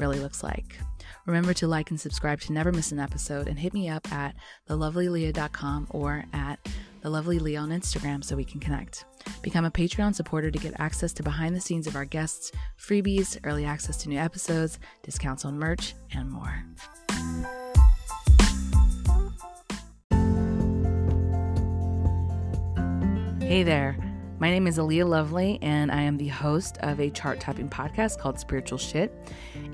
really looks like. Remember to like and subscribe to never miss an episode and hit me up at thelovelyleah.com or at thelovelyleah on Instagram so we can connect. Become a Patreon supporter to get access to behind the scenes of our guests, freebies, early access to new episodes, discounts on merch, and more. Hey there. My name is Aaliyah Lovely, and I am the host of a chart topping podcast called Spiritual Shit.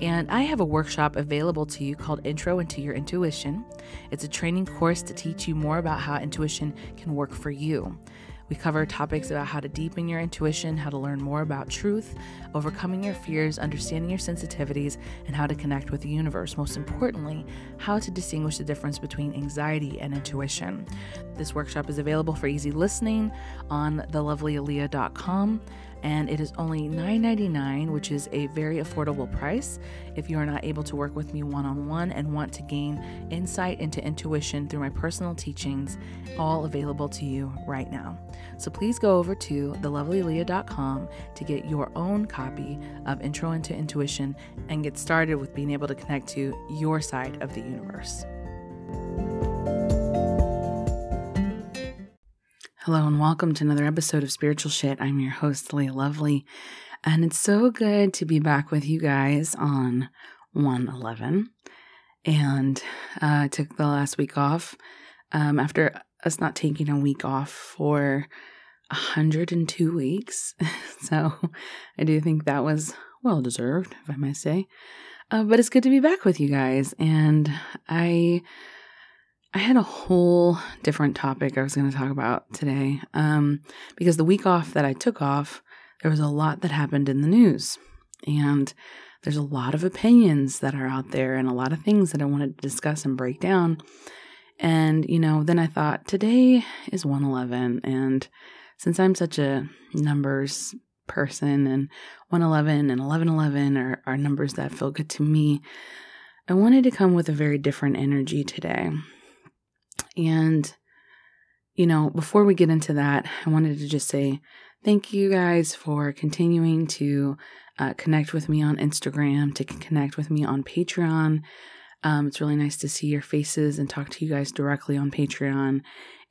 And I have a workshop available to you called Intro into Your Intuition. It's a training course to teach you more about how intuition can work for you. We cover topics about how to deepen your intuition, how to learn more about truth, overcoming your fears, understanding your sensitivities, and how to connect with the universe. Most importantly, how to distinguish the difference between anxiety and intuition. This workshop is available for easy listening on thelovelyleah.com and it is only $9.99, which is a very affordable price if you are not able to work with me one on one and want to gain insight into intuition through my personal teachings, all available to you right now. So please go over to thelovelyleah.com to get your own copy of Intro into Intuition and get started with being able to connect to your side of the universe. Hello and welcome to another episode of Spiritual Shit. I'm your host, Leah Lovely, and it's so good to be back with you guys on 111. And uh, I took the last week off um, after us not taking a week off for 102 weeks. so I do think that was well deserved, if I may say. Uh, but it's good to be back with you guys. And I I had a whole different topic I was going to talk about today um, because the week off that I took off, there was a lot that happened in the news. And there's a lot of opinions that are out there and a lot of things that I wanted to discuss and break down. And, you know, then I thought today is 111. And since I'm such a numbers person and 111 and 1111 are, are numbers that feel good to me, I wanted to come with a very different energy today. And, you know, before we get into that, I wanted to just say thank you guys for continuing to uh, connect with me on Instagram, to connect with me on Patreon. Um, it's really nice to see your faces and talk to you guys directly on Patreon.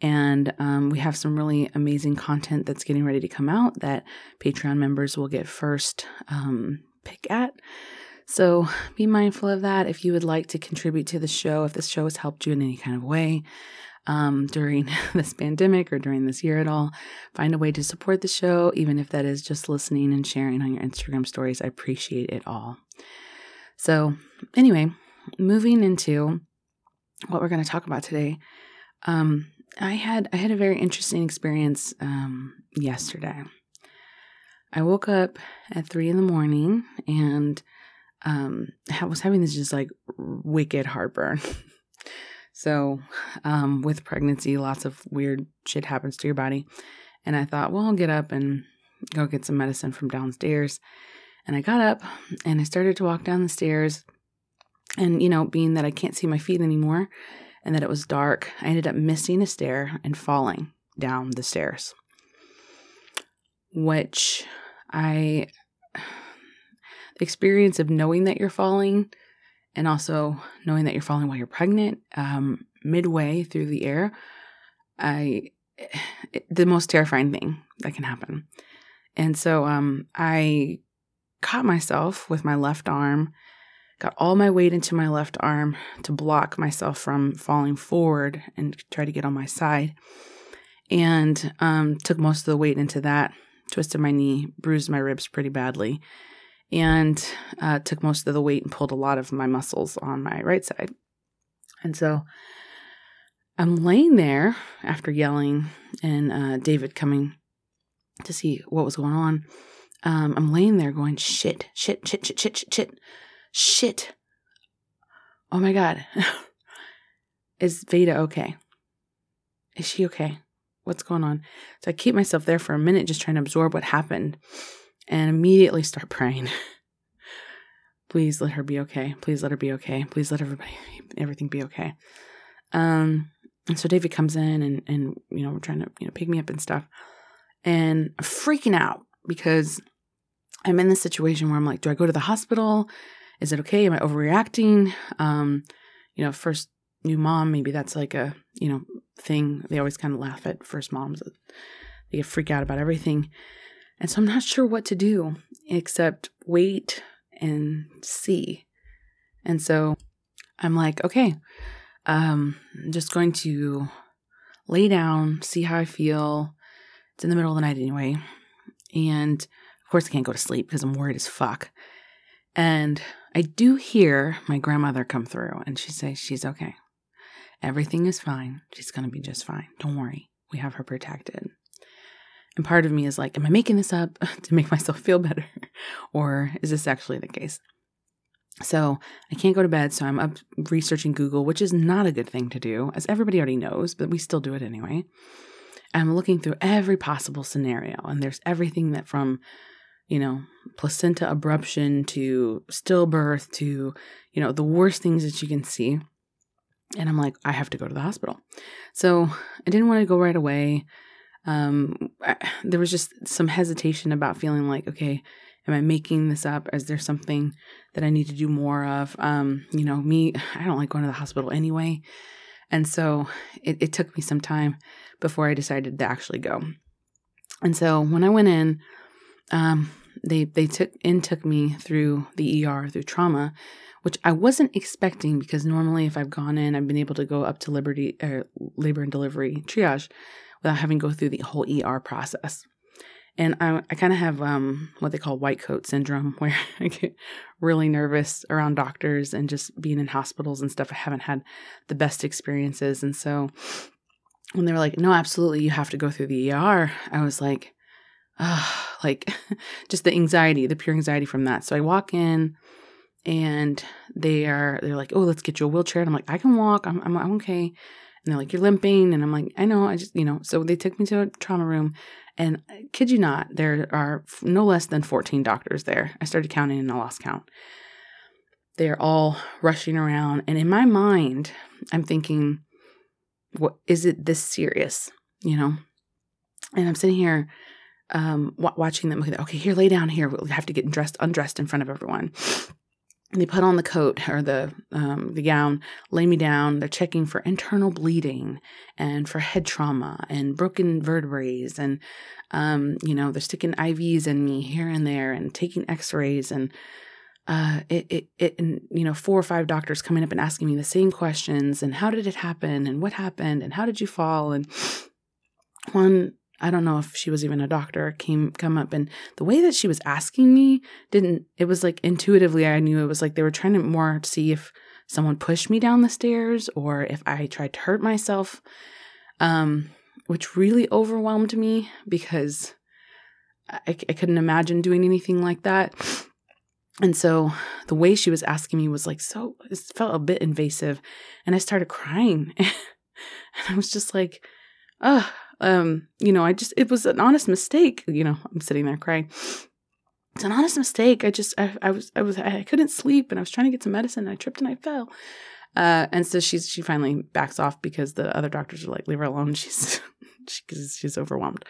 And um, we have some really amazing content that's getting ready to come out that Patreon members will get first um, pick at. So be mindful of that. If you would like to contribute to the show, if this show has helped you in any kind of way um, during this pandemic or during this year at all, find a way to support the show, even if that is just listening and sharing on your Instagram stories. I appreciate it all. So, anyway, moving into what we're going to talk about today. Um, I had I had a very interesting experience um, yesterday. I woke up at three in the morning and um, I was having this just like wicked heartburn. so, um, with pregnancy, lots of weird shit happens to your body. And I thought, well, I'll get up and go get some medicine from downstairs. And I got up and I started to walk down the stairs. And, you know, being that I can't see my feet anymore and that it was dark, I ended up missing a stair and falling down the stairs, which I experience of knowing that you're falling and also knowing that you're falling while you're pregnant um, midway through the air i it, the most terrifying thing that can happen. And so um, i caught myself with my left arm got all my weight into my left arm to block myself from falling forward and try to get on my side. And um, took most of the weight into that twisted my knee bruised my ribs pretty badly and uh, took most of the weight and pulled a lot of my muscles on my right side. And so I'm laying there after yelling and uh, David coming to see what was going on. Um, I'm laying there going, shit, shit, shit, shit, shit, shit, shit. shit. Oh my God. Is Veda okay? Is she okay? What's going on? So I keep myself there for a minute just trying to absorb what happened and immediately start praying. Please let her be okay. Please let her be okay. Please let everybody, everything be okay. Um, and so David comes in and, and, you know, we're trying to, you know, pick me up and stuff. And I'm freaking out because I'm in this situation where I'm like, do I go to the hospital? Is it okay? Am I overreacting? Um, you know, first new mom, maybe that's like a, you know, thing. They always kind of laugh at first moms. They freak out about everything. And so I'm not sure what to do except wait and see. And so I'm like, okay, um, I'm just going to lay down, see how I feel. It's in the middle of the night anyway. And of course, I can't go to sleep because I'm worried as fuck. And I do hear my grandmother come through and she says she's okay. Everything is fine. She's going to be just fine. Don't worry. We have her protected. And part of me is like, am I making this up to make myself feel better? or is this actually the case? So I can't go to bed, so I'm up researching Google, which is not a good thing to do, as everybody already knows, but we still do it anyway. I'm looking through every possible scenario, and there's everything that from, you know, placenta abruption to stillbirth to, you know, the worst things that you can see. And I'm like, I have to go to the hospital. So I didn't want to go right away um, I, there was just some hesitation about feeling like, okay, am I making this up? Is there something that I need to do more of? Um, you know, me, I don't like going to the hospital anyway. And so it, it took me some time before I decided to actually go. And so when I went in, um, they they took in took me through the ER through trauma, which I wasn't expecting because normally if I've gone in, I've been able to go up to Liberty or labor and delivery triage without having to go through the whole ER process. And I, I kind of have um, what they call white coat syndrome, where I get really nervous around doctors and just being in hospitals and stuff. I haven't had the best experiences. And so when they were like, no, absolutely, you have to go through the ER, I was like, oh, like just the anxiety, the pure anxiety from that. So I walk in and they are, they're like, oh, let's get you a wheelchair. And I'm like, I can walk. I'm, I'm, I'm okay. And they're like, You're limping. And I'm like, I know. I just, you know. So they took me to a trauma room. And kid you not, there are no less than 14 doctors there. I started counting and I lost count. They're all rushing around. And in my mind, I'm thinking, what is it this serious? You know? And I'm sitting here um, watching them. Okay, here, lay down here. We'll have to get dressed, undressed in front of everyone they put on the coat or the um, the gown, lay me down. They're checking for internal bleeding and for head trauma and broken vertebrae, and um, you know they're sticking IVs in me here and there and taking X-rays and uh, it, it, it, and, you know, four or five doctors coming up and asking me the same questions and how did it happen and what happened and how did you fall and one I don't know if she was even a doctor, came come up and the way that she was asking me didn't it was like intuitively I knew it was like they were trying to more see if someone pushed me down the stairs or if I tried to hurt myself. Um, which really overwhelmed me because I, I couldn't imagine doing anything like that. And so the way she was asking me was like so it felt a bit invasive and I started crying. and I was just like, oh, um, you know, I just, it was an honest mistake. You know, I'm sitting there crying. It's an honest mistake. I just, I, I was, I was, I couldn't sleep and I was trying to get some medicine and I tripped and I fell. Uh, and so she's, she finally backs off because the other doctors are like, leave her alone. She's, she, she's overwhelmed.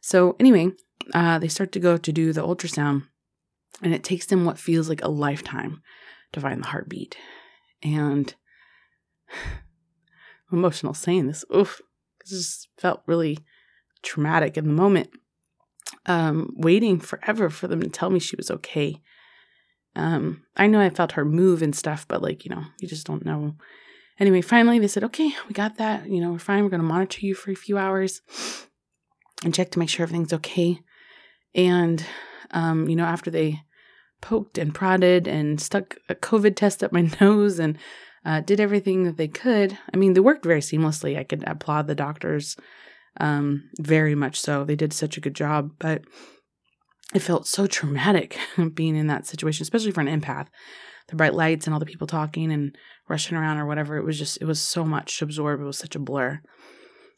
So anyway, uh, they start to go to do the ultrasound and it takes them what feels like a lifetime to find the heartbeat. And emotional saying this. Oof just felt really traumatic in the moment. Um, waiting forever for them to tell me she was okay. Um, I know I felt her move and stuff, but like, you know, you just don't know. Anyway, finally they said, okay, we got that. You know, we're fine. We're going to monitor you for a few hours and check to make sure everything's okay. And, um, you know, after they poked and prodded and stuck a COVID test up my nose and uh, did everything that they could. I mean, they worked very seamlessly. I could applaud the doctors um, very much so. They did such a good job. But it felt so traumatic being in that situation, especially for an empath. The bright lights and all the people talking and rushing around or whatever. It was just, it was so much to absorb. It was such a blur.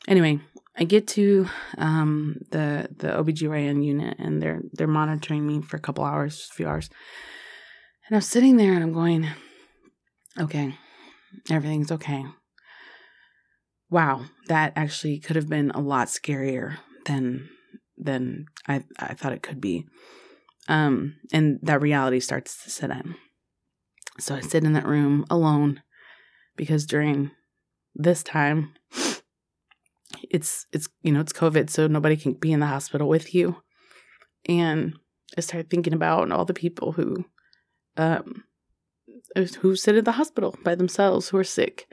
Anyway, I get to um, the the OBGYN unit and they're they're monitoring me for a couple hours, a few hours. And I'm sitting there and I'm going, okay, everything's okay. Wow, that actually could have been a lot scarier than than I, I thought it could be. Um, and that reality starts to set in. So I sit in that room alone because during this time, it's it's you know it's COVID, so nobody can be in the hospital with you. And I started thinking about all the people who um who sit in the hospital by themselves who are sick,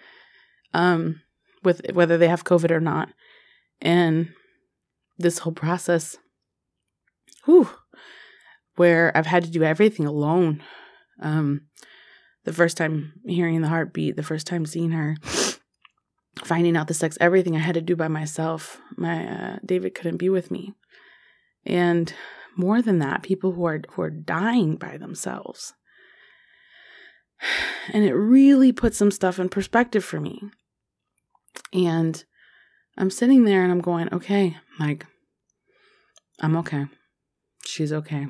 um, with whether they have COVID or not. And this whole process, whew, where I've had to do everything alone. Um, the first time hearing the heartbeat, the first time seeing her, finding out the sex, everything I had to do by myself. My uh, David couldn't be with me, and more than that, people who are who are dying by themselves. And it really put some stuff in perspective for me. And I'm sitting there and I'm going, okay, like, I'm okay. She's okay.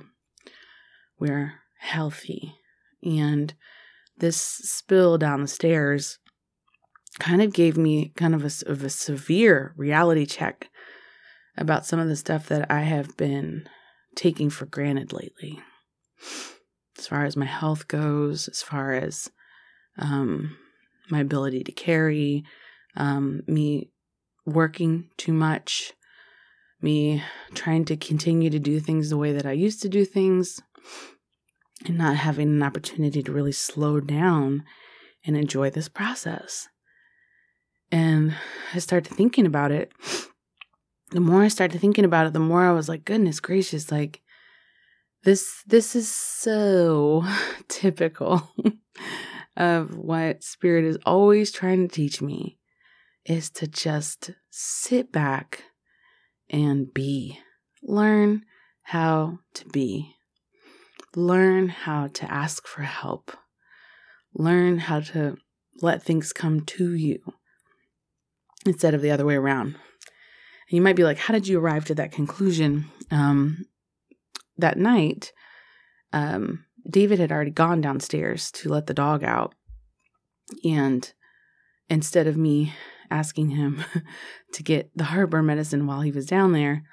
We're healthy. And this spill down the stairs kind of gave me kind of a, of a severe reality check about some of the stuff that I have been taking for granted lately. As far as my health goes, as far as um, my ability to carry, um, me working too much, me trying to continue to do things the way that I used to do things, and not having an opportunity to really slow down and enjoy this process. And I started thinking about it. The more I started thinking about it, the more I was like, goodness gracious, like this this is so typical of what spirit is always trying to teach me is to just sit back and be. Learn how to be. Learn how to ask for help. Learn how to let things come to you instead of the other way around. You might be like, how did you arrive to that conclusion? Um, that night, um, David had already gone downstairs to let the dog out. And instead of me asking him to get the heartburn medicine while he was down there,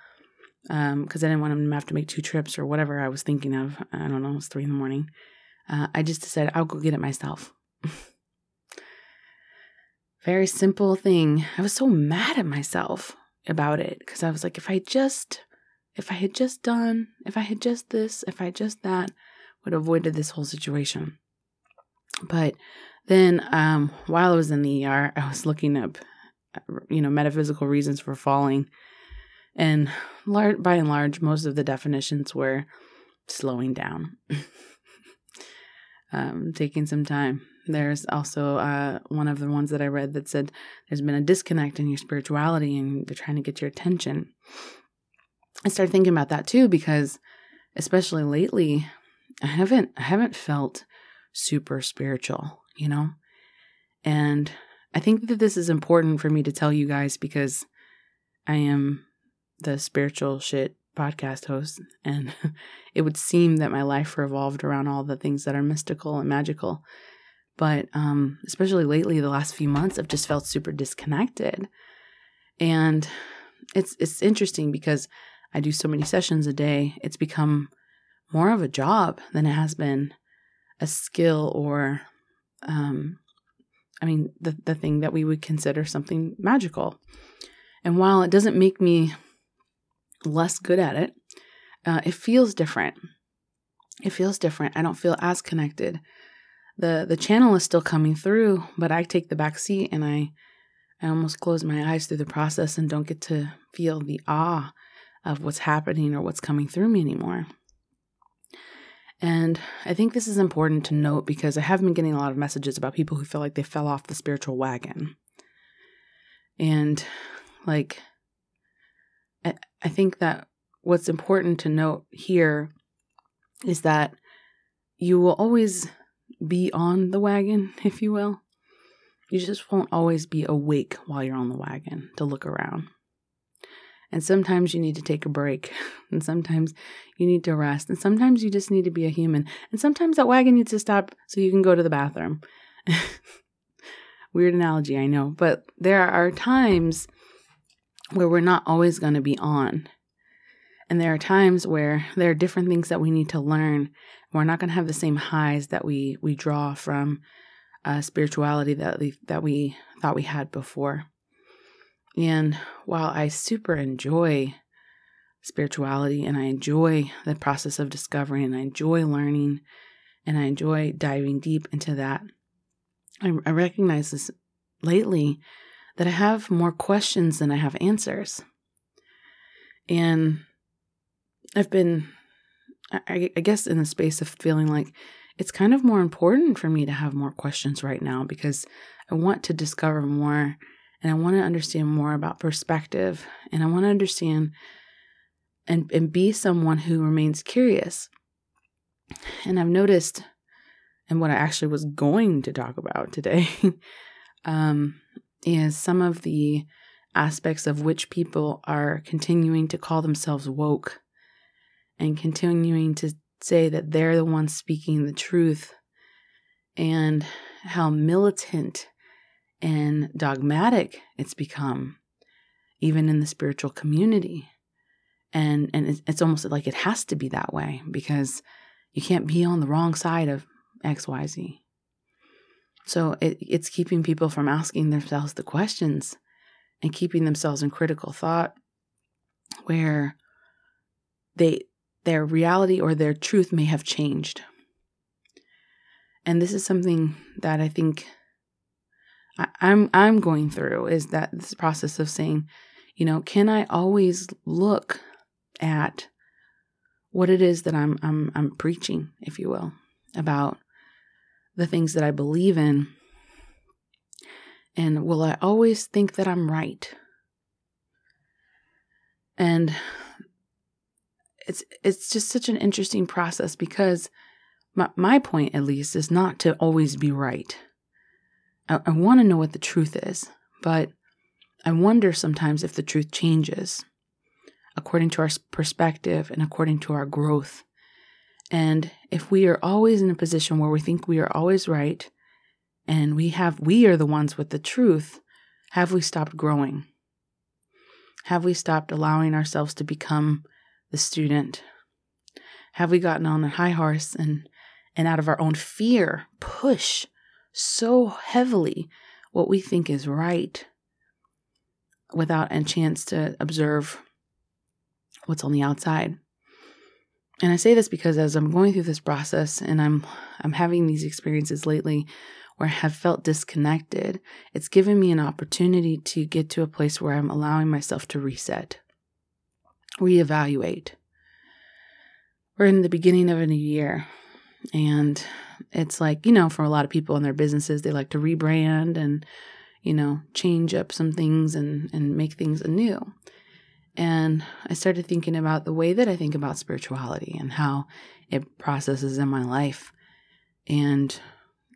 because um, I didn't want him to have to make two trips or whatever I was thinking of, I don't know, it was three in the morning. Uh, I just decided I'll go get it myself. Very simple thing. I was so mad at myself about it because I was like, if I just, if I had just done, if I had just this, if I just that, would have avoided this whole situation. But then, um, while I was in the ER, I was looking up, you know, metaphysical reasons for falling, and lar- by and large, most of the definitions were slowing down, um, taking some time, there's also uh, one of the ones that I read that said there's been a disconnect in your spirituality and they're trying to get your attention. I started thinking about that too because, especially lately, I haven't I haven't felt super spiritual, you know, and I think that this is important for me to tell you guys because I am the spiritual shit podcast host, and it would seem that my life revolved around all the things that are mystical and magical. But um, especially lately, the last few months, I've just felt super disconnected. And it's it's interesting because I do so many sessions a day. It's become more of a job than it has been a skill or um, I mean the the thing that we would consider something magical. And while it doesn't make me less good at it, uh, it feels different. It feels different. I don't feel as connected the the channel is still coming through, but I take the back seat and I I almost close my eyes through the process and don't get to feel the awe of what's happening or what's coming through me anymore. And I think this is important to note because I have been getting a lot of messages about people who feel like they fell off the spiritual wagon. And like I, I think that what's important to note here is that you will always be on the wagon, if you will. You just won't always be awake while you're on the wagon to look around. And sometimes you need to take a break. And sometimes you need to rest. And sometimes you just need to be a human. And sometimes that wagon needs to stop so you can go to the bathroom. Weird analogy, I know. But there are times where we're not always going to be on. And there are times where there are different things that we need to learn. We're not going to have the same highs that we we draw from uh, spirituality that we, that we thought we had before. And while I super enjoy spirituality and I enjoy the process of discovery and I enjoy learning and I enjoy diving deep into that, I, I recognize this lately that I have more questions than I have answers. And I've been, I, I guess, in the space of feeling like it's kind of more important for me to have more questions right now because I want to discover more and I want to understand more about perspective and I want to understand and, and be someone who remains curious. And I've noticed, and what I actually was going to talk about today, um, is some of the aspects of which people are continuing to call themselves woke and continuing to say that they're the ones speaking the truth and how militant and dogmatic it's become even in the spiritual community and and it's, it's almost like it has to be that way because you can't be on the wrong side of xyz so it, it's keeping people from asking themselves the questions and keeping themselves in critical thought where they their reality or their truth may have changed. And this is something that I think I, I'm I'm going through is that this process of saying, you know, can I always look at what it is that I'm I'm I'm preaching, if you will, about the things that I believe in? And will I always think that I'm right? And it's it's just such an interesting process because my, my point at least is not to always be right i, I want to know what the truth is but i wonder sometimes if the truth changes according to our perspective and according to our growth and if we are always in a position where we think we are always right and we have we are the ones with the truth have we stopped growing have we stopped allowing ourselves to become the student? Have we gotten on a high horse and, and out of our own fear push so heavily what we think is right without a chance to observe what's on the outside? And I say this because as I'm going through this process and I'm I'm having these experiences lately where I have felt disconnected, it's given me an opportunity to get to a place where I'm allowing myself to reset reevaluate. We're in the beginning of a new year, and it's like, you know, for a lot of people in their businesses, they like to rebrand and, you know, change up some things and, and make things anew. And I started thinking about the way that I think about spirituality and how it processes in my life. And,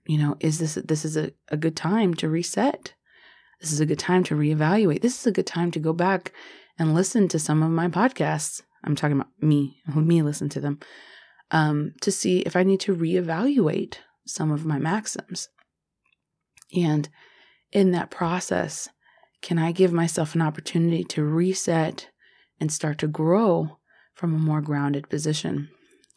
you know, is this this is a, a good time to reset? This is a good time to reevaluate. This is a good time to go back and listen to some of my podcasts. I'm talking about me, me listen to them, um, to see if I need to reevaluate some of my maxims. And in that process, can I give myself an opportunity to reset and start to grow from a more grounded position?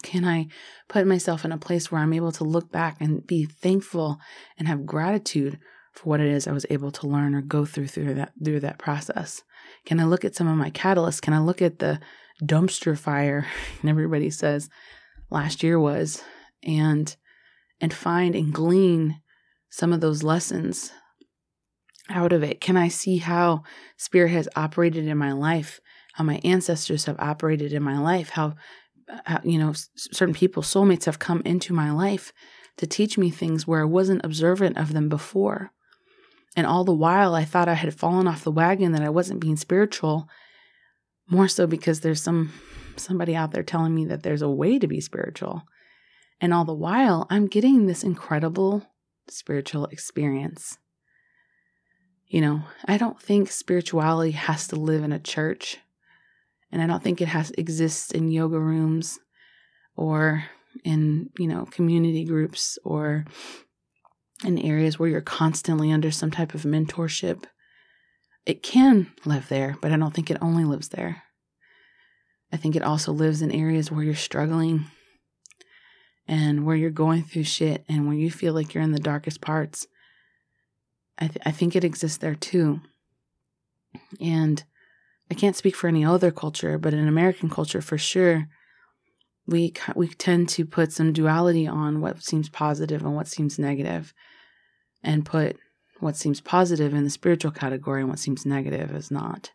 Can I put myself in a place where I'm able to look back and be thankful and have gratitude for what it is I was able to learn or go through through that through that process? Can I look at some of my catalysts? Can I look at the dumpster fire and everybody says last year was and and find and glean some of those lessons out of it? Can I see how spirit has operated in my life, how my ancestors have operated in my life, how, how you know certain people, soulmates have come into my life to teach me things where I wasn't observant of them before. And all the while, I thought I had fallen off the wagon, that I wasn't being spiritual, more so because there's some somebody out there telling me that there's a way to be spiritual. And all the while, I'm getting this incredible spiritual experience. You know, I don't think spirituality has to live in a church. And I don't think it has exists in yoga rooms or in, you know, community groups or in areas where you're constantly under some type of mentorship. It can live there, but I don't think it only lives there. I think it also lives in areas where you're struggling and where you're going through shit and where you feel like you're in the darkest parts. I, th- I think it exists there too. And I can't speak for any other culture, but in American culture for sure, we we tend to put some duality on what seems positive and what seems negative, and put what seems positive in the spiritual category and what seems negative is not.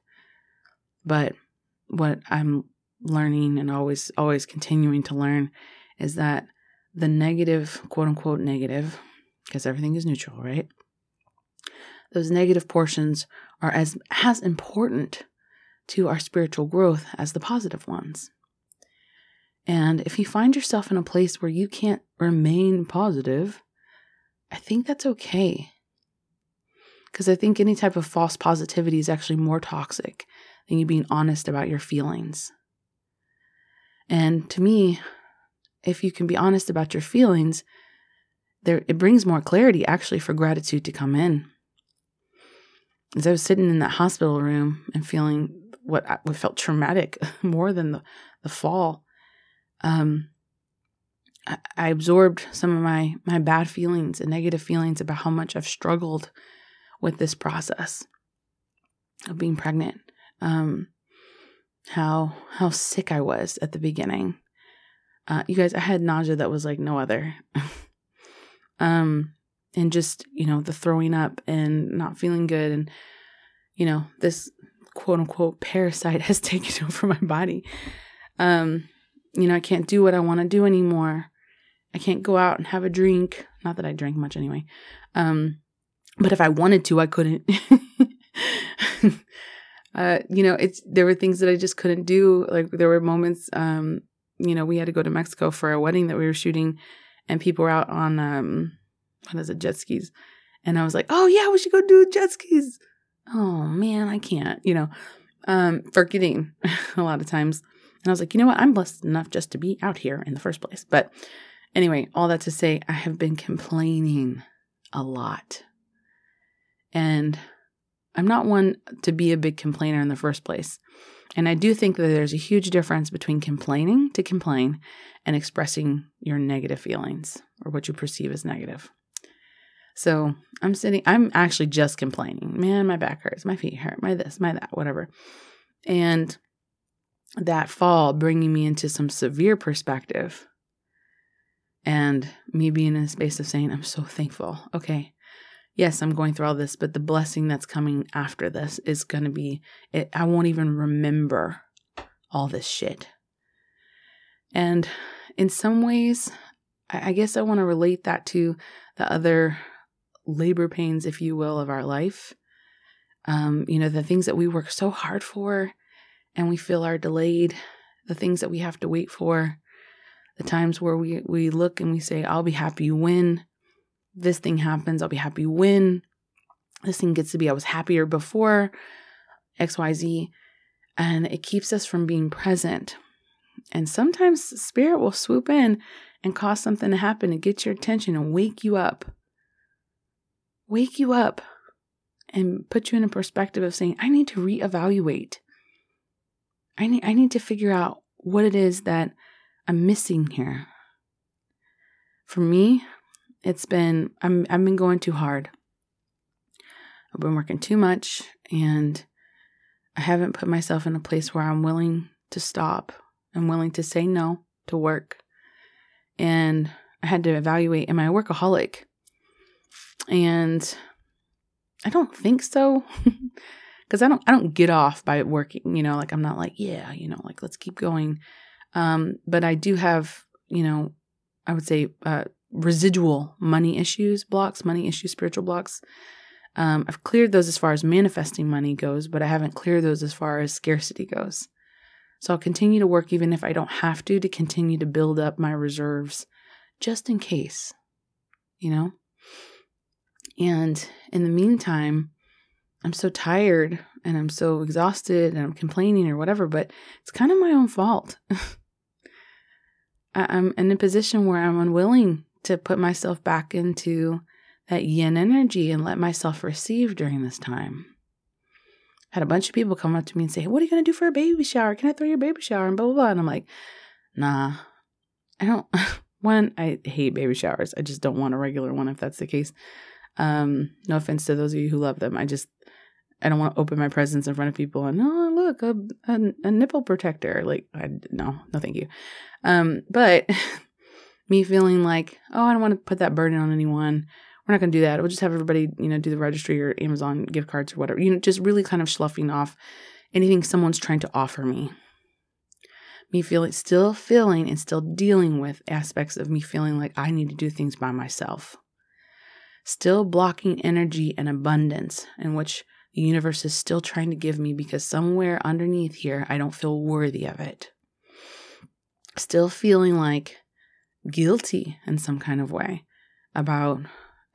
But what I'm learning and always always continuing to learn is that the negative, quote unquote negative, because everything is neutral, right? Those negative portions are as as important to our spiritual growth as the positive ones. And if you find yourself in a place where you can't remain positive, I think that's okay. Because I think any type of false positivity is actually more toxic than you being honest about your feelings. And to me, if you can be honest about your feelings, there it brings more clarity actually for gratitude to come in. As I was sitting in that hospital room and feeling what what felt traumatic more than the, the fall, um, I, I absorbed some of my my bad feelings and negative feelings about how much I've struggled with this process of being pregnant. Um, how how sick I was at the beginning, uh, you guys, I had nausea that was like no other. um, and just, you know, the throwing up and not feeling good. And, you know, this quote unquote parasite has taken over my body. Um, you know, I can't do what I want to do anymore. I can't go out and have a drink. Not that I drink much anyway. Um, but if I wanted to, I couldn't. uh, you know, it's there were things that I just couldn't do. Like there were moments um you know, we had to go to Mexico for a wedding that we were shooting, and people were out on um, what is it, jet skis, and I was like, oh yeah, we should go do jet skis. Oh man, I can't, you know, um, forgetting a lot of times. And I was like, you know what, I'm blessed enough just to be out here in the first place. But anyway, all that to say, I have been complaining a lot, and I'm not one to be a big complainer in the first place. And I do think that there's a huge difference between complaining to complain and expressing your negative feelings or what you perceive as negative. So I'm sitting, I'm actually just complaining. Man, my back hurts, my feet hurt, my this, my that, whatever. And that fall bringing me into some severe perspective and me being in a space of saying, I'm so thankful. Okay, yes, I'm going through all this, but the blessing that's coming after this is going to be, it, I won't even remember all this shit. And in some ways, I, I guess I want to relate that to the other labor pains, if you will, of our life. Um, you know, the things that we work so hard for and we feel are delayed, the things that we have to wait for, the times where we, we look and we say, I'll be happy when this thing happens. I'll be happy when this thing gets to be. I was happier before XYZ. And it keeps us from being present. And sometimes spirit will swoop in and cause something to happen to get your attention and wake you up. Wake you up and put you in a perspective of saying, I need to reevaluate. I need I need to figure out what it is that I'm missing here. For me, it's been I'm I've been going too hard. I've been working too much and I haven't put myself in a place where I'm willing to stop. I'm willing to say no to work. And I had to evaluate am I a workaholic? And I don't think so. Cuz I don't I don't get off by working, you know, like I'm not like, yeah, you know, like let's keep going. Um but I do have, you know, I would say uh residual money issues blocks, money issues, spiritual blocks. Um, I've cleared those as far as manifesting money goes, but I haven't cleared those as far as scarcity goes. So I'll continue to work even if I don't have to, to continue to build up my reserves just in case, you know? And in the meantime, I'm so tired and I'm so exhausted and I'm complaining or whatever, but it's kind of my own fault. I'm in a position where I'm unwilling to put myself back into that yin energy and let myself receive during this time. Had a bunch of people come up to me and say, What are you going to do for a baby shower? Can I throw your baby shower? And blah, blah, blah. And I'm like, Nah, I don't. One, I hate baby showers. I just don't want a regular one if that's the case. Um, no offense to those of you who love them. I just, I don't want to open my presents in front of people and, oh, look, a, a, a nipple protector. Like, I, no, no, thank you. Um, but me feeling like, oh, I don't want to put that burden on anyone. We're not going to do that. We'll just have everybody, you know, do the registry or Amazon gift cards or whatever. You know, just really kind of sloughing off anything someone's trying to offer me. Me feeling, still feeling and still dealing with aspects of me feeling like I need to do things by myself. Still blocking energy and abundance in which the universe is still trying to give me because somewhere underneath here, I don't feel worthy of it. Still feeling like guilty in some kind of way about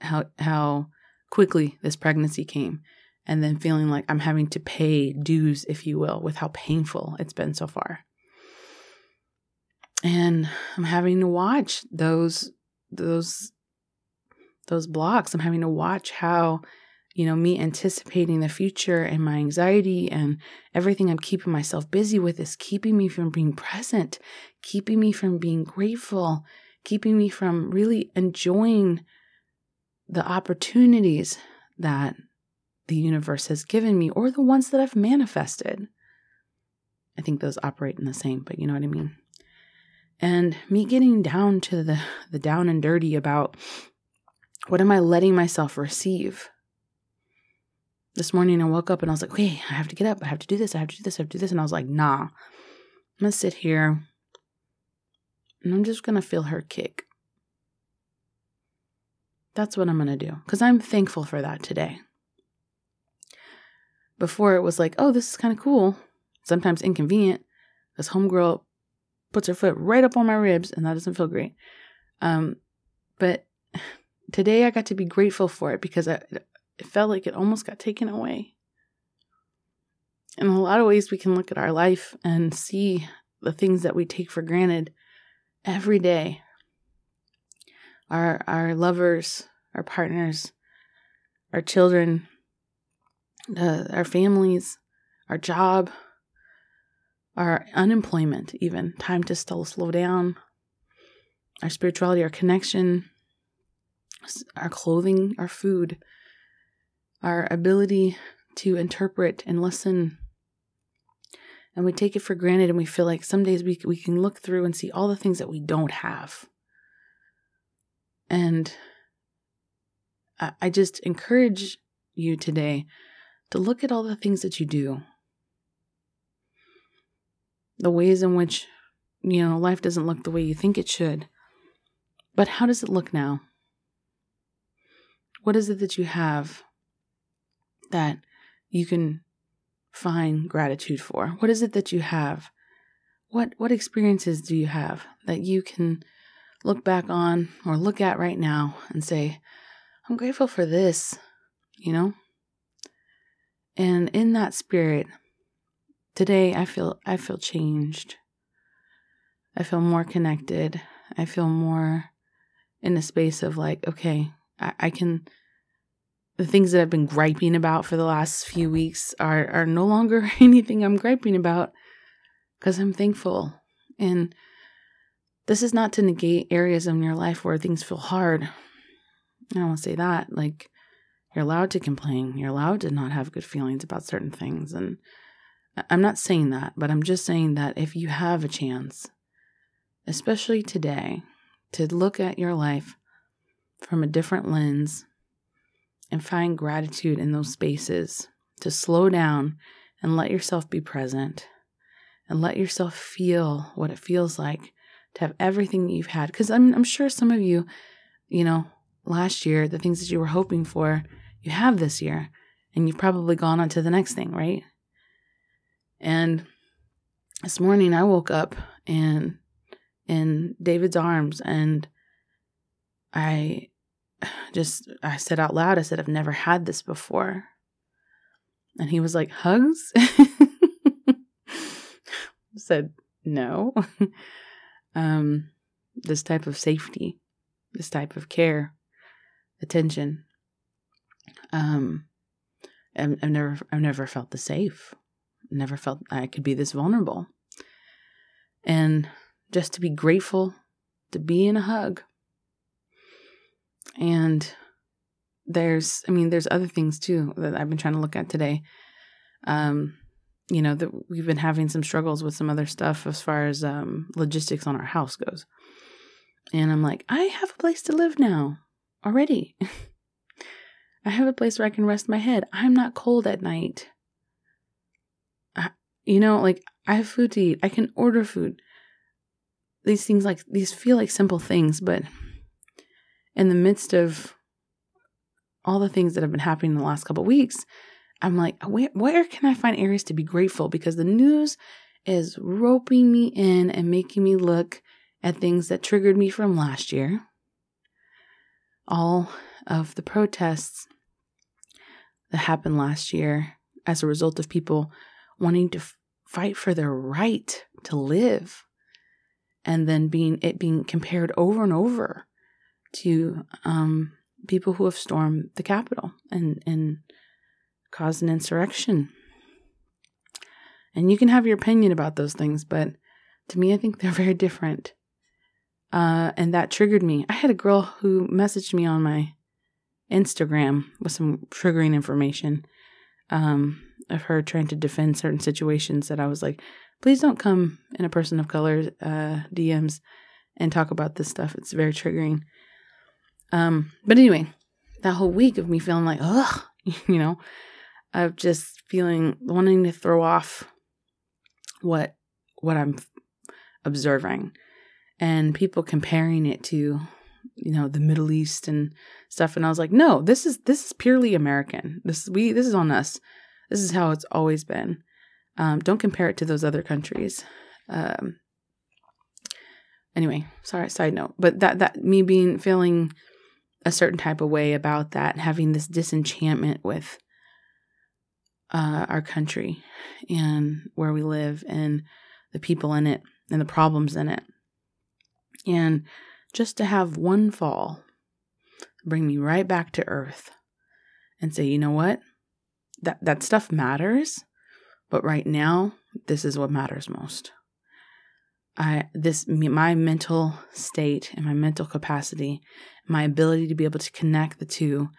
how how quickly this pregnancy came and then feeling like I'm having to pay dues if you will with how painful it's been so far. And I'm having to watch those those those blocks. I'm having to watch how you know, me anticipating the future and my anxiety and everything I'm keeping myself busy with is keeping me from being present, keeping me from being grateful, keeping me from really enjoying the opportunities that the universe has given me or the ones that I've manifested. I think those operate in the same, but you know what I mean. And me getting down to the the down and dirty about what am I letting myself receive? This morning I woke up and I was like, okay, I have to get up. I have to do this. I have to do this. I have to do this. And I was like, nah, I'm going to sit here and I'm just going to feel her kick. That's what I'm going to do because I'm thankful for that today. Before it was like, oh, this is kind of cool, sometimes inconvenient. This homegirl puts her foot right up on my ribs and that doesn't feel great. Um, but today I got to be grateful for it because I, it felt like it almost got taken away. In a lot of ways, we can look at our life and see the things that we take for granted every day. Our our lovers, our partners, our children, uh, our families, our job, our unemployment, even time to still slow down, our spirituality, our connection, our clothing, our food, our ability to interpret and listen. And we take it for granted and we feel like some days we, we can look through and see all the things that we don't have. And I, I just encourage you today to look at all the things that you do, the ways in which, you know, life doesn't look the way you think it should. But how does it look now? What is it that you have that you can find gratitude for? What is it that you have? What what experiences do you have that you can look back on or look at right now and say, I'm grateful for this, you know? And in that spirit, today I feel I feel changed. I feel more connected. I feel more in a space of like, okay, I, I can the things that I've been griping about for the last few weeks are are no longer anything I'm griping about because I'm thankful. And this is not to negate areas in your life where things feel hard. I to say that. Like you're allowed to complain. You're allowed to not have good feelings about certain things. And I'm not saying that, but I'm just saying that if you have a chance, especially today, to look at your life from a different lens and find gratitude in those spaces to slow down and let yourself be present and let yourself feel what it feels like to have everything that you've had. Because I'm, I'm sure some of you, you know, last year, the things that you were hoping for, you have this year, and you've probably gone on to the next thing, right? And this morning I woke up and in David's arms and I just I said out loud I said I've never had this before. And he was like, "Hugs?" said, "No." um this type of safety, this type of care, attention. Um I've, I've never I've never felt this safe. Never felt I could be this vulnerable. And just to be grateful to be in a hug. And there's, I mean, there's other things too that I've been trying to look at today. Um, you know, that we've been having some struggles with some other stuff as far as um, logistics on our house goes. And I'm like, I have a place to live now already. I have a place where I can rest my head. I'm not cold at night. I, you know, like I have food to eat. I can order food these things like these feel like simple things, but in the midst of all the things that have been happening in the last couple weeks, I'm like, where, where can I find areas to be grateful? Because the news is roping me in and making me look at things that triggered me from last year. All of the protests that happened last year as a result of people wanting to f- fight for their right to live and then being it being compared over and over to um, people who have stormed the Capitol and and caused an insurrection. And you can have your opinion about those things, but to me, I think they're very different. Uh, and that triggered me. I had a girl who messaged me on my Instagram with some triggering information um, of her trying to defend certain situations that I was like, please don't come in a person of color uh, DMs and talk about this stuff. It's very triggering. Um, but anyway, that whole week of me feeling like, ugh, you know, of just feeling wanting to throw off what what I'm observing, and people comparing it to, you know, the Middle East and stuff. And I was like, no, this is this is purely American. This we this is on us. This is how it's always been. Um, don't compare it to those other countries. Um, anyway, sorry, side note. But that that me being feeling a certain type of way about that, having this disenchantment with uh, our country and where we live and the people in it and the problems in it. And just to have one fall bring me right back to earth and say, you know what? That that stuff matters but right now, this is what matters most. I this my mental state and my mental capacity, my ability to be able to connect the two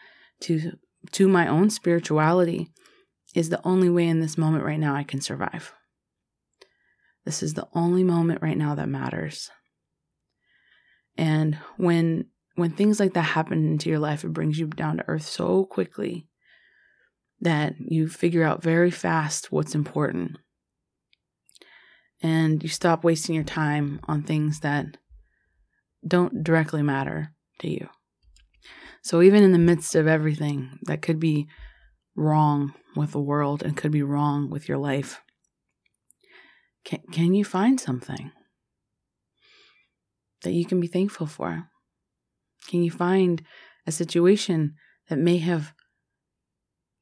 to to my own spirituality is the only way in this moment right now I can survive. This is the only moment right now that matters. And when when things like that happen into your life, it brings you down to earth so quickly that you figure out very fast what's important. And you stop wasting your time on things that don't directly matter to you. So, even in the midst of everything that could be wrong with the world and could be wrong with your life, can, can you find something that you can be thankful for? Can you find a situation that may have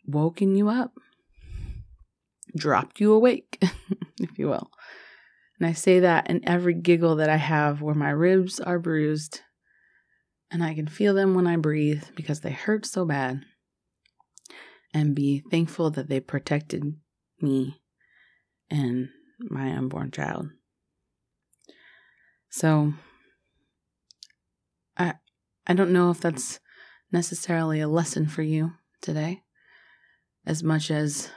woken you up, dropped you awake, if you will. And I say that in every giggle that I have where my ribs are bruised and I can feel them when I breathe because they hurt so bad. And be thankful that they protected me and my unborn child. So I I don't know if that's necessarily a lesson for you today as much as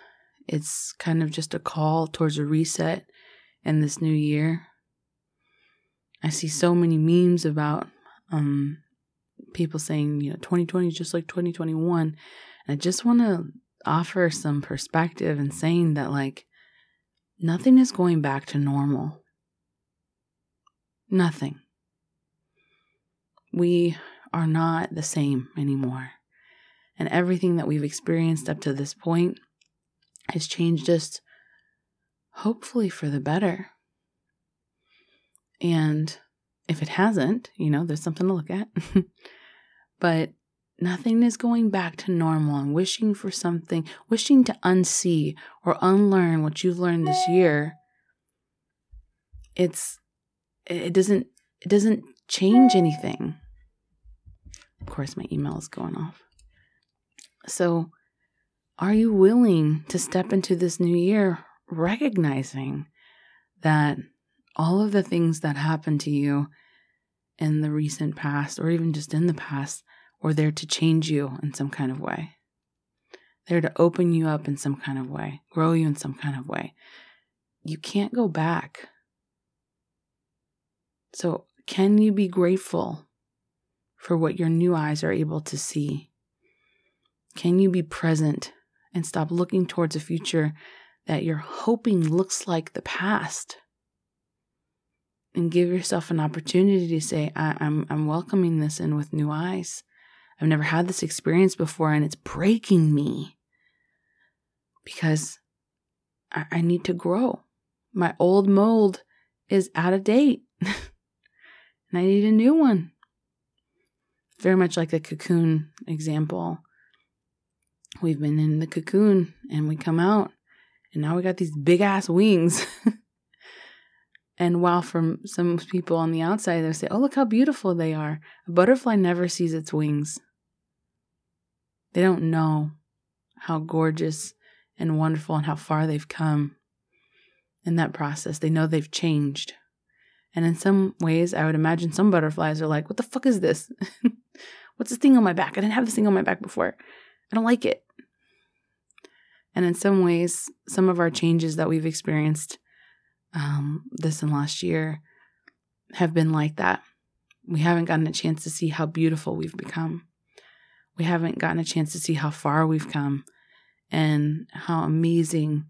it's kind of just a call towards a reset in this new year. I see so many memes about um, people saying, you know, 2020 is just like 2021. And I just want to offer some perspective and saying that, like, nothing is going back to normal. Nothing. We are not the same anymore and everything that we've experienced up to this point has changed us, hopefully for the better. And if it hasn't, you know, there's something to look at. but nothing is going back to normal and wishing for something, wishing to unsee or unlearn what you've learned this year. It's it doesn't it doesn't change anything. Of course my email is going off. So are you willing to step into this new year recognizing that all of the things that happened to you in the recent past, or even just in the past, were there to change you in some kind of way. There to open you up in some kind of way, grow you in some kind of way. You can't go back. So, can you be grateful for what your new eyes are able to see? Can you be present and stop looking towards a future that you're hoping looks like the past? and give yourself an opportunity to say, I'm, I'm welcoming this in with new eyes. I've never had this experience before, and it's breaking me because I, I need to grow. My old mold is out of date, and I need a new one. Very much like the cocoon example. We've been in the cocoon and we come out, and now we got these big ass wings. And while from some people on the outside, they say, Oh, look how beautiful they are. A butterfly never sees its wings. They don't know how gorgeous and wonderful and how far they've come in that process. They know they've changed. And in some ways, I would imagine some butterflies are like, What the fuck is this? What's this thing on my back? I didn't have this thing on my back before. I don't like it. And in some ways, some of our changes that we've experienced um, this and last year have been like that. We haven't gotten a chance to see how beautiful we've become. We haven't gotten a chance to see how far we've come and how amazing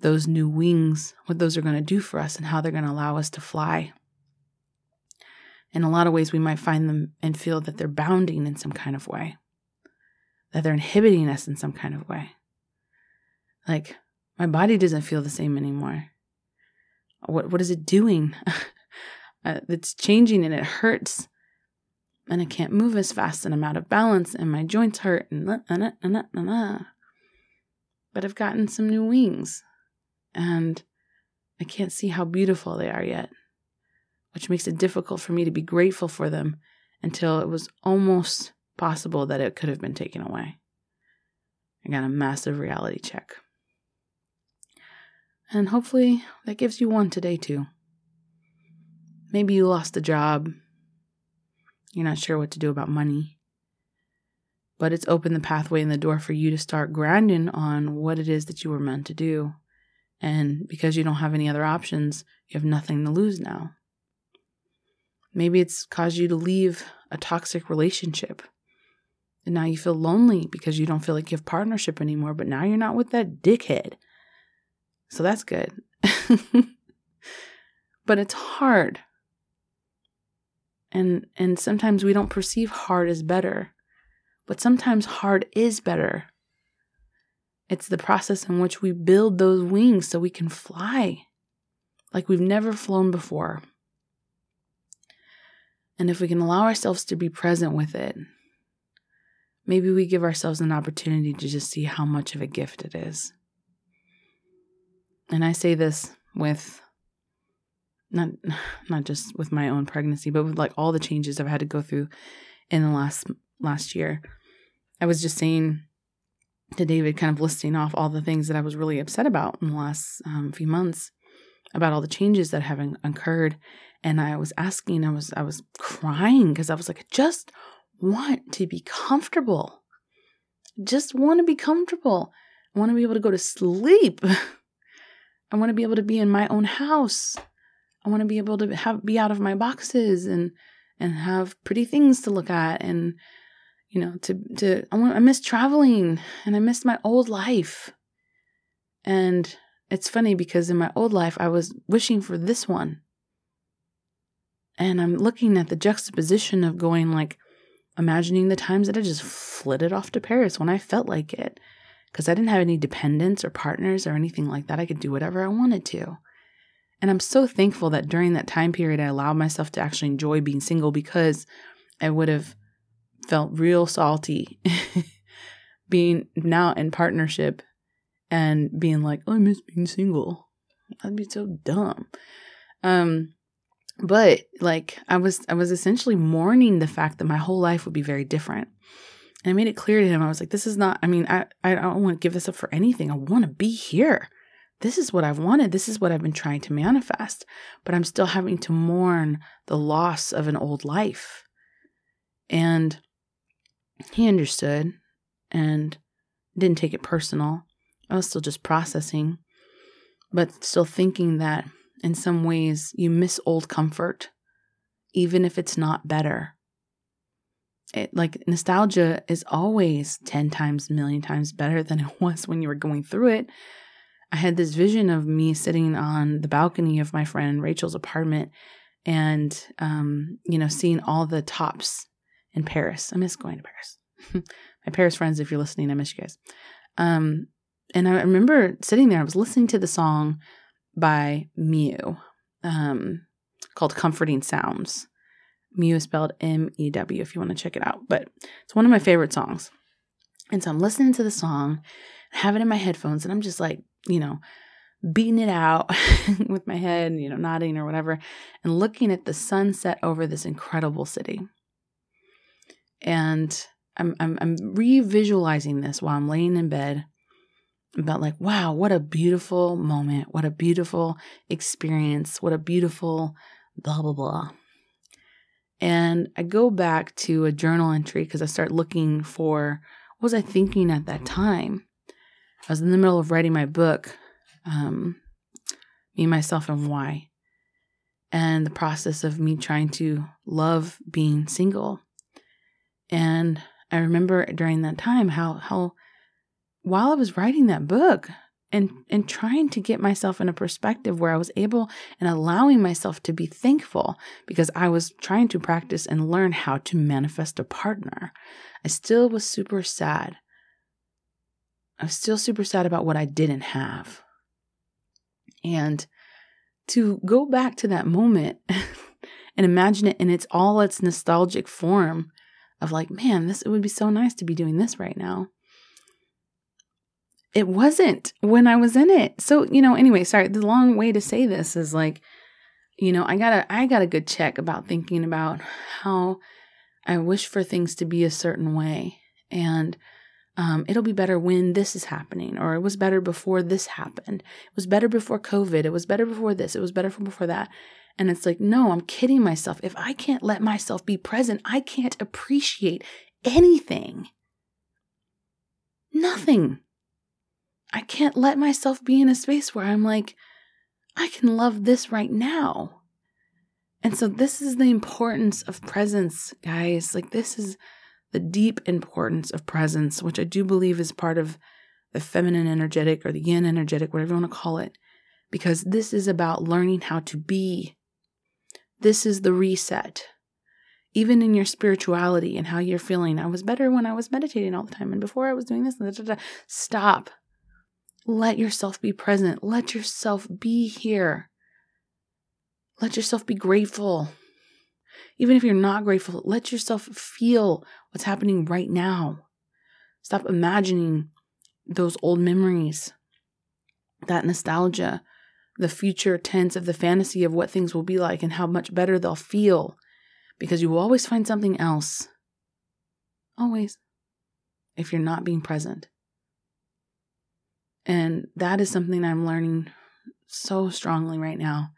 those new wings, what those are going to do for us, and how they're going to allow us to fly. In a lot of ways, we might find them and feel that they're bounding in some kind of way, that they're inhibiting us in some kind of way. Like, my body doesn't feel the same anymore. What what is it doing? uh, it's changing and it hurts, and I can't move as fast, and I'm out of balance, and my joints hurt, and nah, nah, nah, nah, nah. but I've gotten some new wings, and I can't see how beautiful they are yet, which makes it difficult for me to be grateful for them until it was almost possible that it could have been taken away. I got a massive reality check. And hopefully that gives you one today too. Maybe you lost a job. You're not sure what to do about money. But it's opened the pathway and the door for you to start grinding on what it is that you were meant to do. And because you don't have any other options, you have nothing to lose now. Maybe it's caused you to leave a toxic relationship. And now you feel lonely because you don't feel like you have partnership anymore, but now you're not with that dickhead so that's good. but it's hard. And and sometimes we don't perceive hard as better. But sometimes hard is better. It's the process in which we build those wings so we can fly like we've never flown before. And if we can allow ourselves to be present with it, maybe we give ourselves an opportunity to just see how much of a gift it is and I say this with not not just with my own pregnancy, but with like all the changes I've had to go through in the last last year. I was just saying to David, kind of listing off all the things that I was really upset about in the last um, few months about all the changes that have occurred, and I was asking, I was I was crying because I was like, I just want to be comfortable, just want to be comfortable. Want to be able to go to sleep. I want to be able to be in my own house. I want to be able to have be out of my boxes and and have pretty things to look at and you know to to I want I miss traveling and I miss my old life. And it's funny because in my old life I was wishing for this one. And I'm looking at the juxtaposition of going like imagining the times that I just flitted off to Paris when I felt like it because I didn't have any dependents or partners or anything like that. I could do whatever I wanted to. And I'm so thankful that during that time period, I allowed myself to actually enjoy being single because I would have felt real salty being now in partnership and being like, oh, I miss being single. That'd be so dumb. Um, but like I was I was essentially mourning the fact that my whole life would be very different. And I made it clear to him. I was like, this is not, I mean, I, I don't want to give this up for anything. I want to be here. This is what I've wanted. This is what I've been trying to manifest. But I'm still having to mourn the loss of an old life. And he understood and didn't take it personal. I was still just processing, but still thinking that in some ways you miss old comfort, even if it's not better. It, like nostalgia is always 10 times, million times better than it was when you were going through it. I had this vision of me sitting on the balcony of my friend Rachel's apartment and, um, you know, seeing all the tops in Paris. I miss going to Paris. my Paris friends, if you're listening, I miss you guys. Um, and I remember sitting there, I was listening to the song by Mew um, called Comforting Sounds. Mew is spelled M E W if you want to check it out, but it's one of my favorite songs. And so I'm listening to the song, have it in my headphones, and I'm just like, you know, beating it out with my head, you know, nodding or whatever, and looking at the sunset over this incredible city. And I'm I'm, I'm re-visualizing this while I'm laying in bed about like, wow, what a beautiful moment, what a beautiful experience, what a beautiful blah blah blah. And I go back to a journal entry because I start looking for what was I thinking at that time. I was in the middle of writing my book, um, Me, Myself, and Why, and the process of me trying to love being single. And I remember during that time how how while I was writing that book and and trying to get myself in a perspective where I was able and allowing myself to be thankful because I was trying to practice and learn how to manifest a partner. I still was super sad. I was still super sad about what I didn't have. And to go back to that moment and imagine it in its all its nostalgic form of like, man, this it would be so nice to be doing this right now. It wasn't when I was in it. So, you know, anyway, sorry, the long way to say this is like, you know, I got a I got a good check about thinking about how I wish for things to be a certain way and um, it'll be better when this is happening, or it was better before this happened. It was better before COVID. It was better before this. It was better before that. And it's like, no, I'm kidding myself. If I can't let myself be present, I can't appreciate anything. Nothing. I can't let myself be in a space where I'm like, I can love this right now. And so, this is the importance of presence, guys. Like, this is the deep importance of presence, which I do believe is part of the feminine energetic or the yin energetic, whatever you want to call it, because this is about learning how to be. This is the reset. Even in your spirituality and how you're feeling. I was better when I was meditating all the time. And before I was doing this, da, da, da. stop. Let yourself be present. Let yourself be here. Let yourself be grateful. Even if you're not grateful, let yourself feel what's happening right now. Stop imagining those old memories, that nostalgia, the future tense of the fantasy of what things will be like and how much better they'll feel, because you will always find something else. Always. If you're not being present. And that is something I'm learning so strongly right now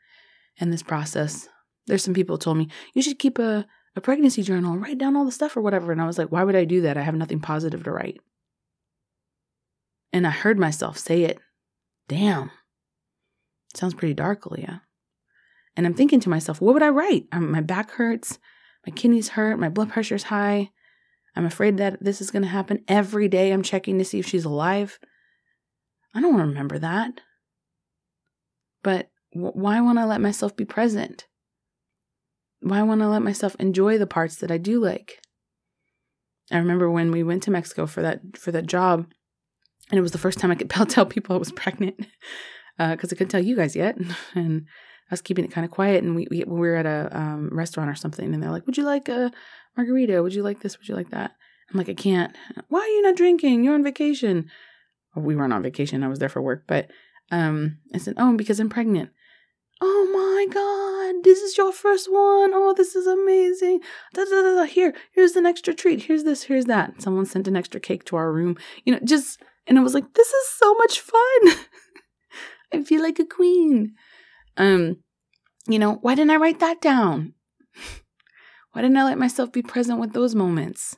in this process. There's some people told me, you should keep a, a pregnancy journal, write down all the stuff or whatever. And I was like, why would I do that? I have nothing positive to write. And I heard myself say it. Damn. Sounds pretty dark, Leah. And I'm thinking to myself, what would I write? Um, my back hurts, my kidneys hurt, my blood pressure's high. I'm afraid that this is going to happen every day. I'm checking to see if she's alive. I don't want to remember that. But why won't I let myself be present? Why won't I let myself enjoy the parts that I do like? I remember when we went to Mexico for that for that job, and it was the first time I could tell people I was pregnant because uh, I couldn't tell you guys yet. And I was keeping it kind of quiet, and we, we, we were at a um, restaurant or something, and they're like, "Would you like a margarita? Would you like this? Would you like that?" I'm like, "I can't. Why are you not drinking? You're on vacation." We weren't on vacation. I was there for work, but um, I said, "Oh, because I'm pregnant." Oh my God, this is your first one. Oh, this is amazing. Da, da, da, da. Here, here's an extra treat. Here's this, here's that. Someone sent an extra cake to our room. You know, just, and I was like, this is so much fun. I feel like a queen. Um, you know, why didn't I write that down? Why didn't I let myself be present with those moments?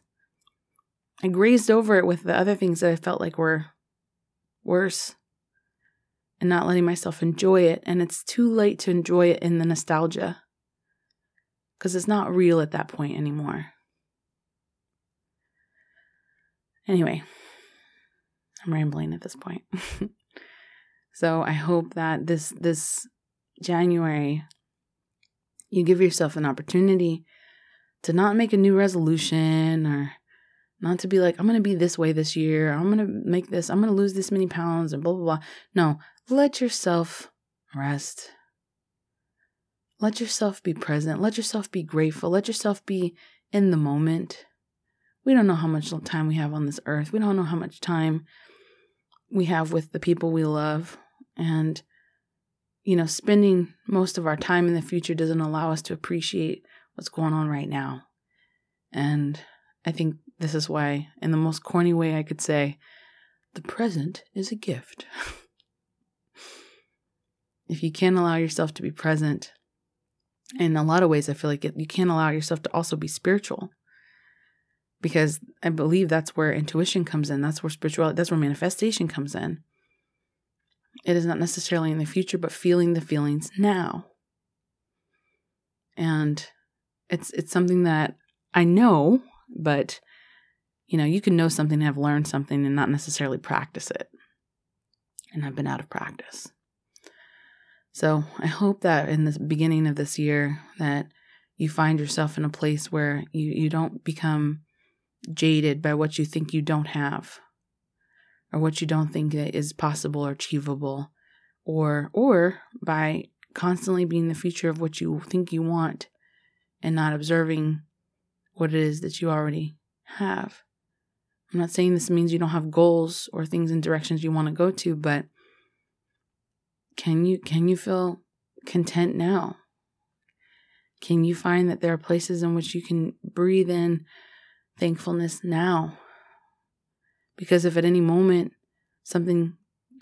I grazed over it with the other things that I felt like were worse and not letting myself enjoy it. And it's too late to enjoy it in the nostalgia because it's not real at that point anymore. Anyway, I'm rambling at this point. so I hope that this this January you give yourself an opportunity to not make a new resolution or not to be like, I'm going to be this way this year. I'm going to make this, I'm going to lose this many pounds and blah, blah, blah. No, let yourself rest. Let yourself be present. Let yourself be grateful. Let yourself be in the moment. We don't know how much time we have on this earth. We don't know how much time we have with the people we love. And, you know, spending most of our time in the future doesn't allow us to appreciate what's going on right now. And I think this is why, in the most corny way I could say, the present is a gift. if you can't allow yourself to be present, in a lot of ways, I feel like it, you can't allow yourself to also be spiritual. Because I believe that's where intuition comes in. That's where spirituality, that's where manifestation comes in. It is not necessarily in the future, but feeling the feelings now. And it's it's something that I know, but you know, you can know something and have learned something and not necessarily practice it. And I've been out of practice. So I hope that in the beginning of this year that you find yourself in a place where you, you don't become jaded by what you think you don't have or what you don't think is possible or achievable or or by constantly being the future of what you think you want and not observing what it is that you already have. I'm not saying this means you don't have goals or things and directions you want to go to, but can you can you feel content now? Can you find that there are places in which you can breathe in thankfulness now? Because if at any moment something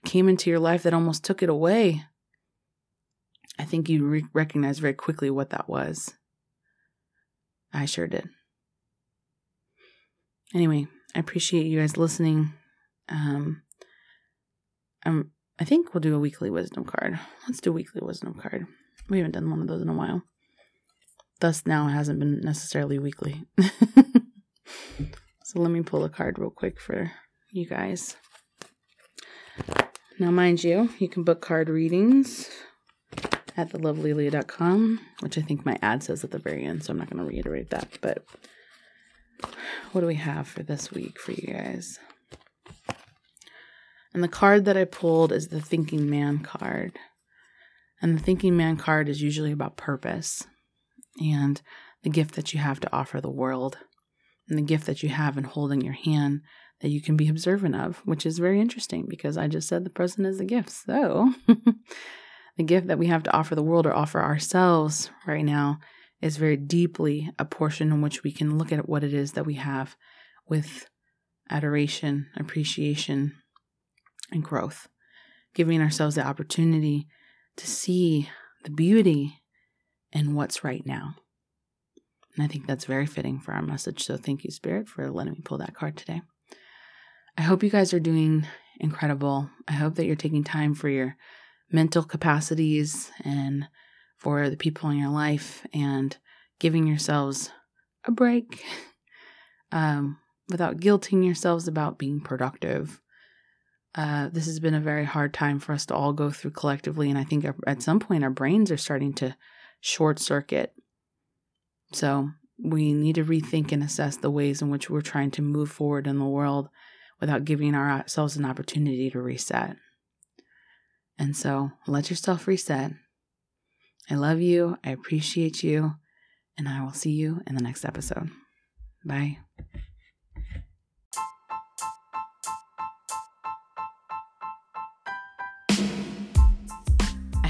came into your life that almost took it away, I think you re- recognize very quickly what that was. I sure did. Anyway, I appreciate you guys listening. Um, I'm, I think we'll do a weekly wisdom card. Let's do a weekly wisdom card. We haven't done one of those in a while. Thus, now hasn't been necessarily weekly. so, let me pull a card real quick for you guys. Now, mind you, you can book card readings at thelovelyleah.com, which I think my ad says at the very end, so I'm not going to reiterate that. But what do we have for this week for you guys? And the card that I pulled is the Thinking Man card. And the Thinking Man card is usually about purpose and the gift that you have to offer the world and the gift that you have in holding your hand that you can be observant of, which is very interesting because I just said the present is a gift. So, the gift that we have to offer the world or offer ourselves right now is very deeply a portion in which we can look at what it is that we have with adoration, appreciation, and growth, giving ourselves the opportunity to see the beauty in what's right now. And I think that's very fitting for our message. So thank you, Spirit, for letting me pull that card today. I hope you guys are doing incredible. I hope that you're taking time for your mental capacities and for the people in your life and giving yourselves a break um, without guilting yourselves about being productive. Uh, this has been a very hard time for us to all go through collectively, and I think at some point our brains are starting to short circuit. So we need to rethink and assess the ways in which we're trying to move forward in the world without giving ourselves an opportunity to reset. And so let yourself reset I love you. I appreciate you. And I will see you in the next episode. Bye.